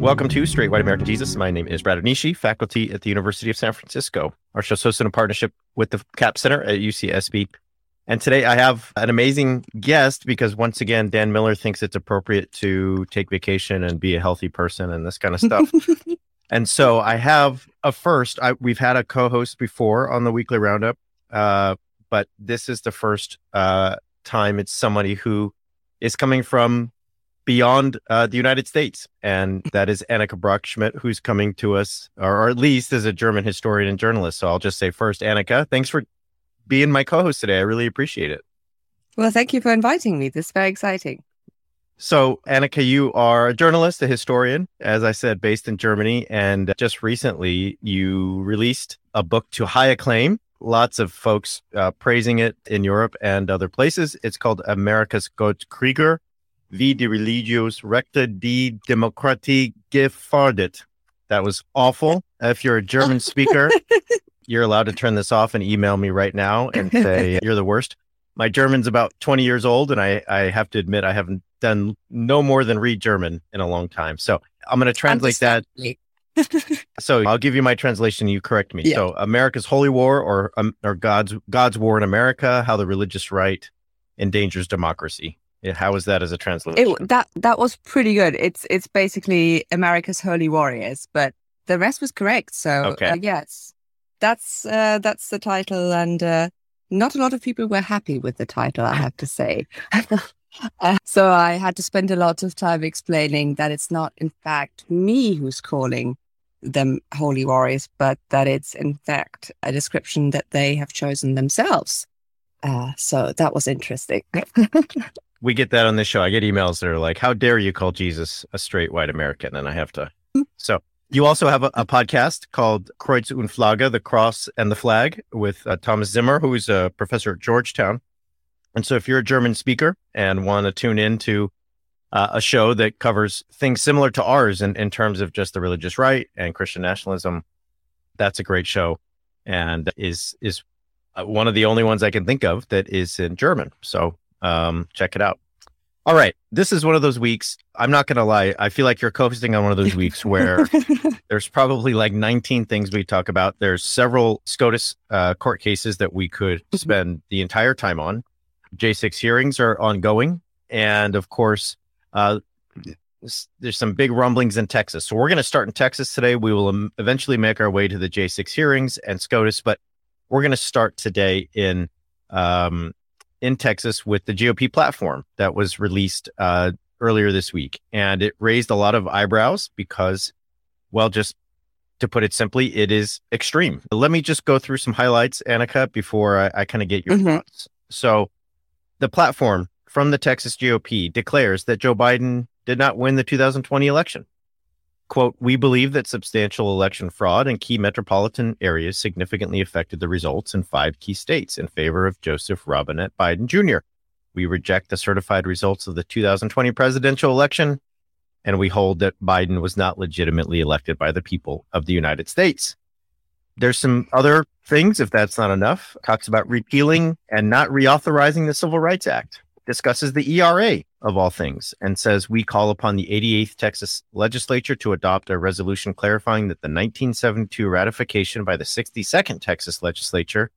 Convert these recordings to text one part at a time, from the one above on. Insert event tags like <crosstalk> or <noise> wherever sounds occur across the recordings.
Welcome to Straight White American Jesus. My name is Brad Onishi, faculty at the University of San Francisco. Our show is hosted in partnership with the Capps Center at UCSB. And today I have an amazing guest because once again, Dan Miller thinks it's appropriate to take vacation and be a healthy person and this kind of stuff. <laughs> and so I have a first. I, we've had a co-host before on the weekly roundup, uh, but this is the first uh, time it's somebody who is coming from beyond uh, the United States, and that is Annika Brockschmidt, who's coming to us, or, or at least as a German historian and journalist. So I'll just say first, Annika, thanks for being my co-host today. I really appreciate it. Well, thank you for inviting me. This is very exciting. So, Annika, you are a journalist, a historian, as I said, based in Germany. And just recently, you released a book to high acclaim. Lots of folks uh, praising it in Europe and other places. It's called Amerikas Gott Krieger, wie die Religios Rechte die Demokratie gefährdet. That was awful. If you're a German <laughs> speaker, you're allowed to turn this off and email me right now and say <laughs> you're the worst. My German's about 20 years old, and I, I have to admit I haven't done no more than read German in a long time. So I'm going to translate that. <laughs> so I'll give you my translation. You correct me. Yeah. So America's Holy War, or um, or God's God's War in America: How the Religious Right Endangers Democracy. Yeah, how was that as a translation? It, that that was pretty good. It's it's basically America's Holy Warriors, but the rest was correct. So okay. Uh, yes, that's uh, that's the title, and uh, not a lot of people were happy with the title. I have to say. <laughs> uh, so I had to spend a lot of time explaining that it's not, in fact, me who's calling them holy warriors, but that it's in fact a description that they have chosen themselves. Uh, so that was interesting. <laughs> we get that on this show. I get emails that are like, "How dare you call Jesus a straight white American?" And I have to. Hmm. So you also have a, a, podcast called Kreuz und Flagge, the cross and the flag, with uh, Thomas Zimmer, who is a professor at Georgetown. And so, if you're a German speaker and want to tune in to uh, a show that covers things similar to ours in, in terms of just the religious right and Christian nationalism, that's a great show, and is is uh, one of the only ones I can think of that is in German. So um, check it out. All right. This is one of those weeks. I'm not going to lie. I feel like you're co-hosting on one of those <laughs> weeks where there's probably like 19 things we talk about. There's several SCOTUS uh, court cases that we could mm-hmm. spend the entire time on. J6 hearings are ongoing. And of course, uh, there's some big rumblings in Texas. So we're going to start in Texas today. We will eventually make our way to the J6 hearings and SCOTUS, but we're going to start today in um, in Texas with the GOP platform that was released uh, earlier this week. And it raised a lot of eyebrows because, well, just to put it simply, it is extreme. Let me just go through some highlights, Annika, before I, I kind of get your mm-hmm. thoughts. So, the platform from the Texas GOP declares that Joe Biden did not win the 2020 election. Quote, we believe that substantial election fraud in key metropolitan areas significantly affected the results in five key states in favor of Joseph Robinette Biden Jr. We reject the certified results of the 2020 presidential election, and we hold that Biden was not legitimately elected by the people of the United States. There's some other things, if that's not enough, talks about repealing and not reauthorizing the Civil Rights Act discusses the ERA of all things and says we call upon the 88th Texas legislature to adopt a resolution clarifying that the 1972 ratification by the 62nd Texas legislature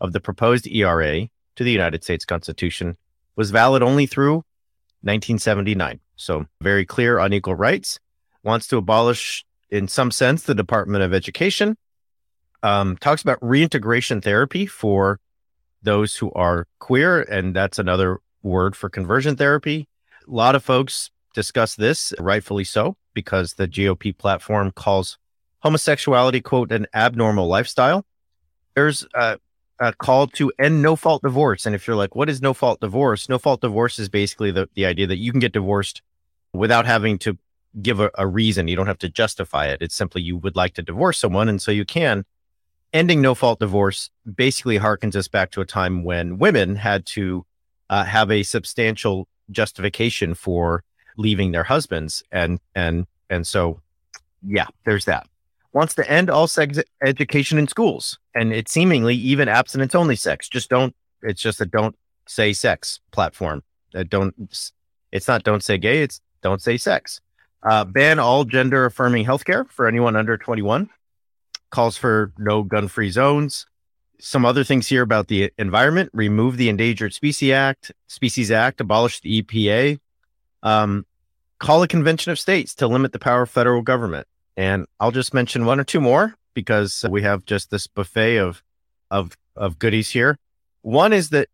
of the proposed ERA to the United States Constitution was valid only through 1979. So very clear on equal rights. Wants to abolish, in some sense, the Department of Education. Um, talks about reintegration therapy for those who are queer, and that's another word for conversion therapy. A lot of folks discuss this, rightfully so, because the GOP platform calls homosexuality, quote, an abnormal lifestyle. There's a, a call to end no fault divorce. And if you're like, what is no fault divorce? No fault divorce is basically the, the idea that you can get divorced without having to give a, a reason. You don't have to justify it. It's simply you would like to divorce someone, and so you can. Ending no fault divorce basically harkens us back to a time when women had to uh, have a substantial justification for leaving their husbands, and and and so yeah, there's that. Wants to end all sex education in schools, and it's seemingly even abstinence only sex. Just don't. It's just a don't say sex platform. Uh, don't. It's not don't say gay. It's don't say sex. Uh, ban all gender affirming healthcare for anyone under 21. Calls for no gun free zones. Some other things here about the environment: remove the Endangered Species Act, Species Act, abolish the EPA, um, call a convention of states to limit the power of federal government. And I'll just mention one or two more because we have just this buffet of of of goodies here. One is that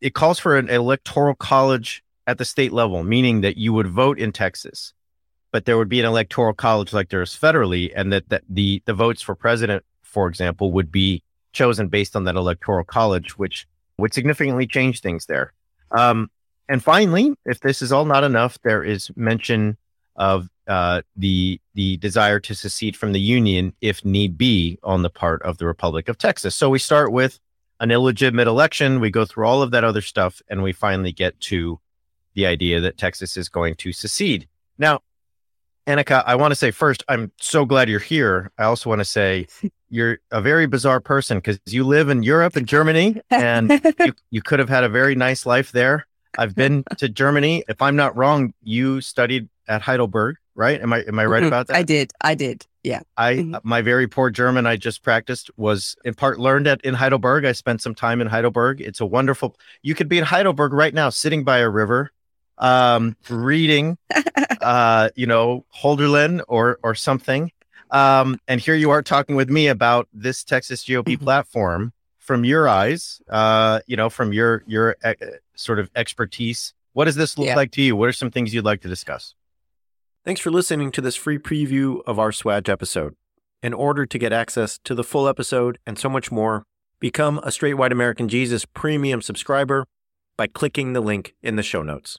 it calls for an electoral college at the state level, meaning that you would vote in Texas, but there would be an electoral college like there is federally, and that, that the the votes for president, for example, would be chosen based on that electoral college, which would significantly change things there. Um, and finally, if this is all not enough, there is mention of uh, the the desire to secede from the union if need be on the part of the Republic of Texas. So we start with an illegitimate election. We go through all of that other stuff, and we finally get to the idea that Texas is going to secede. Now, Annika, I want to say first, I'm so glad you're here. I also want to say you're a very bizarre person because you live in Europe and Germany, and you, <laughs> you could have had a very nice life there. I've been to Germany. If I'm not wrong, you studied at Heidelberg, right? Am I am I right mm-hmm. about that? I did. I did. Yeah. I mm-hmm. my very poor German I just practiced was in part learned at in Heidelberg. I spent some time in Heidelberg. It's a wonderful. You could be in Heidelberg right now, sitting by a river, um, reading, <laughs> uh, you know, Hölderlin or or something. Um, and here you are talking with me about this Texas GOP mm-hmm. platform from your eyes, uh, you know, from your your uh, sort of expertise. What does this look yeah. like to you? What are some things you'd like to discuss? Thanks for listening to this free preview of our SWAJ episode. In order to get access to the full episode and so much more, become a Straight White American Jesus premium subscriber by clicking the link in the show notes.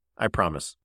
I promise.